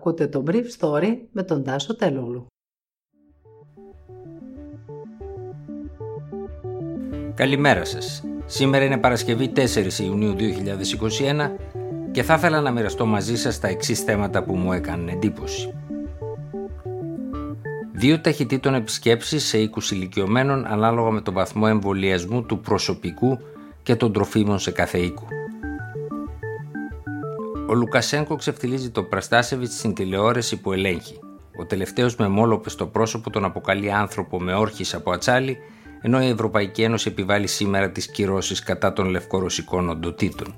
Ακούτε το Brief Story με τον Τάσο Τελούλου. Καλημέρα σας. Σήμερα είναι Παρασκευή 4 Ιουνίου 2021 και θα ήθελα να μοιραστώ μαζί σας τα εξής θέματα που μου έκαναν εντύπωση. Δύο ταχυτήτων επισκέψεις σε οίκους ηλικιωμένων ανάλογα με τον βαθμό εμβολιασμού του προσωπικού και των τροφίμων σε κάθε οίκου. Ο Λουκασένκο ξεφτιλίζει το Πραστάσεβιτς στην τηλεόραση που ελέγχει. Ο τελευταίος με μόλοπες στο πρόσωπο τον αποκαλεί άνθρωπο με όρχης από ατσάλι, ενώ η Ευρωπαϊκή Ένωση επιβάλλει σήμερα τις κυρώσεις κατά των λευκορωσικών οντοτήτων.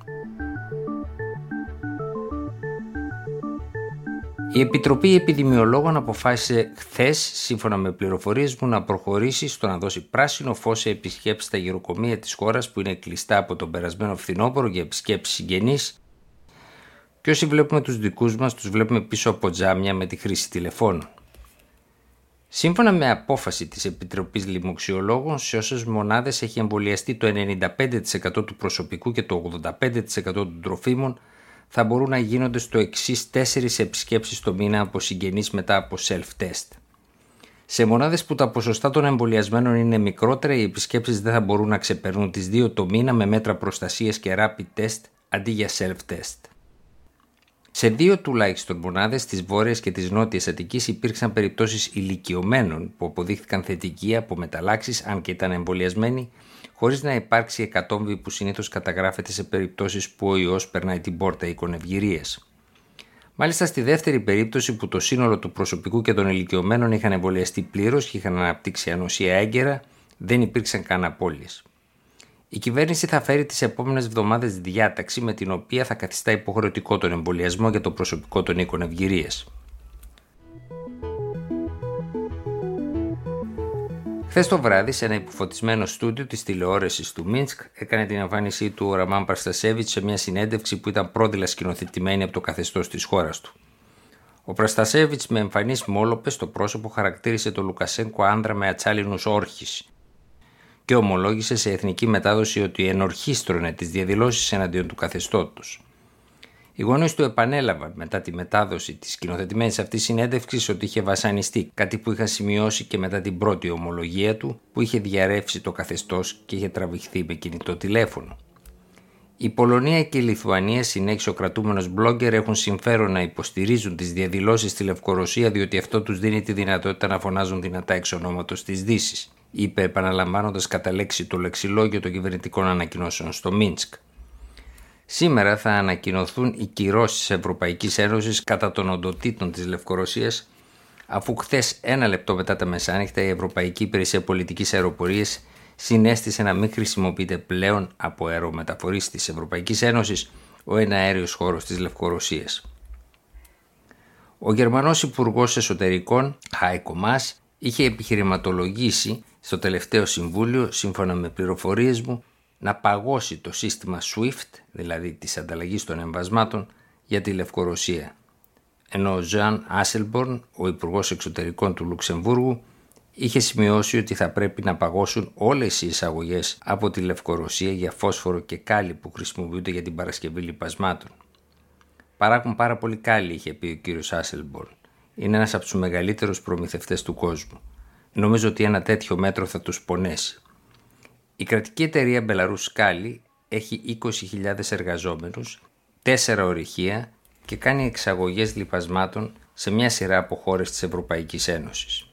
Η Επιτροπή Επιδημιολόγων αποφάσισε χθες, σύμφωνα με πληροφορίες μου, να προχωρήσει στο να δώσει πράσινο φως σε επισκέψεις στα γεροκομεία της χώρας που είναι κλειστά από τον περασμένο φθινόπωρο για επισκέψεις συγγενείς και όσοι βλέπουμε τους δικούς μας τους βλέπουμε πίσω από τζάμια με τη χρήση τηλεφώνων. Σύμφωνα με απόφαση της Επιτροπής Λοιμοξιολόγων, σε όσες μονάδες έχει εμβολιαστεί το 95% του προσωπικού και το 85% των τροφίμων, θα μπορούν να γίνονται στο εξής 4 επισκέψεις το μήνα από συγγενείς μετά από self-test. Σε μονάδες που τα ποσοστά των εμβολιασμένων είναι μικρότερα, οι επισκέψεις δεν θα μπορούν να ξεπερνούν τις 2 το μήνα με μέτρα προστασίας και rapid test αντί για self-test. Σε δύο τουλάχιστον μονάδες της Βόρειας και της Νότιας Αττικής υπήρξαν περιπτώσεις ηλικιωμένων που αποδείχθηκαν θετικοί από μεταλλάξεις, αν και ήταν εμβολιασμένοι, χωρίς να υπάρξει εκατόμβη που συνήθως καταγράφεται σε περιπτώσεις που ο ιός περνάει την πόρτα εικονευγυρίας. Μάλιστα στη δεύτερη περίπτωση που το σύνολο του προσωπικού και των ηλικιωμένων είχαν εμβολιαστεί πλήρως και είχαν αναπτύξει ανοσία έγκαιρα, δεν υπήρξαν καν απώλειες. Η κυβέρνηση θα φέρει τις επόμενες εβδομάδες διάταξη με την οποία θα καθιστά υποχρεωτικό τον εμβολιασμό για το προσωπικό των οίκων ευγυρίας. Χθες το βράδυ, σε ένα υποφωτισμένο στούντιο της τηλεόραση του Μίνσκ, έκανε την εμφάνισή του ο Ραμάν Πραστασέβιτ σε μια συνέντευξη που ήταν πρόδειλα σκηνοθετημένη από το καθεστώς της χώρας του. Ο Πραστασέβιτ με εμφανεί μόλοπες στο πρόσωπο χαρακτήρισε τον Λουκασένκο άνδρα με ατσάλινους όρχης, και ομολόγησε σε εθνική μετάδοση ότι ενορχίστρωνε τις διαδηλώσεις εναντίον του καθεστώτος. Οι γονείς του επανέλαβαν μετά τη μετάδοση της σκηνοθετημένης αυτής συνέντευξης ότι είχε βασανιστεί, κάτι που είχα σημειώσει και μετά την πρώτη ομολογία του που είχε διαρρεύσει το καθεστώς και είχε τραβηχθεί με κινητό τηλέφωνο. Η Πολωνία και η Λιθουανία, συνέχισε ο κρατούμενος blogger, έχουν συμφέρον να υποστηρίζουν τις διαδηλώσεις στη Λευκορωσία διότι αυτό τους δίνει τη δυνατότητα να φωνάζουν δυνατά εξ ονόματος της Δύσης είπε επαναλαμβάνοντας κατά λέξη το λεξιλόγιο των κυβερνητικών ανακοινώσεων στο Μίνσκ. Σήμερα θα ανακοινωθούν οι κυρώσεις της Ευρωπαϊκής Ένωσης κατά των οντοτήτων της Λευκορωσίας, αφού χθες ένα λεπτό μετά τα μεσάνυχτα η Ευρωπαϊκή Υπηρεσία Πολιτικής Αεροπορίας συνέστησε να μην χρησιμοποιείται πλέον από αερομεταφορείς της Ευρωπαϊκής Ένωσης ο εναέριος χώρος της Λευκορωσίας. Ο Γερμανός Υπουργός Εσωτερικών, Χάικο Μάς, είχε επιχειρηματολογήσει στο τελευταίο συμβούλιο, σύμφωνα με πληροφορίες μου, να παγώσει το σύστημα SWIFT, δηλαδή της ανταλλαγής των εμβασμάτων, για τη Λευκορωσία. Ενώ ο Ζαν Άσελμπορν, ο Υπουργός Εξωτερικών του Λουξεμβούργου, είχε σημειώσει ότι θα πρέπει να παγώσουν όλες οι εισαγωγές από τη Λευκορωσία για φόσφορο και κάλι που χρησιμοποιούνται για την παρασκευή λιπασμάτων. Παράγουν πάρα πολύ κάλι, είχε πει ο κύριος Άσελμπορν. Είναι ένας από τους μεγαλύτερους προμηθευτές του κόσμου. Νομίζω ότι ένα τέτοιο μέτρο θα τους πονέσει. Η κρατική εταιρεία Belarus Scali έχει 20.000 εργαζόμενους, 4 ορυχεία και κάνει εξαγωγές λιπασμάτων σε μια σειρά από χώρες της Ευρωπαϊκής Ένωσης.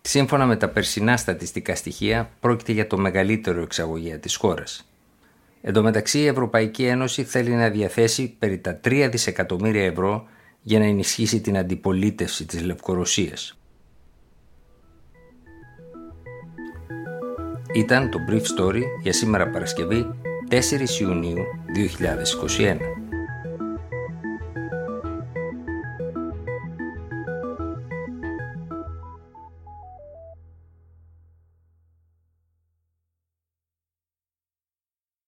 Σύμφωνα με τα περσινά στατιστικά στοιχεία, πρόκειται για το μεγαλύτερο εξαγωγέα της χώρας. Εν τω μεταξύ, η Ευρωπαϊκή Ένωση θέλει να διαθέσει περί τα 3 δισεκατομμύρια ευρώ για να ενισχύσει την αντιπολίτευση της Λευκορωσίας. Ήταν το Brief Story για σήμερα Παρασκευή 4 Ιουνίου 2021.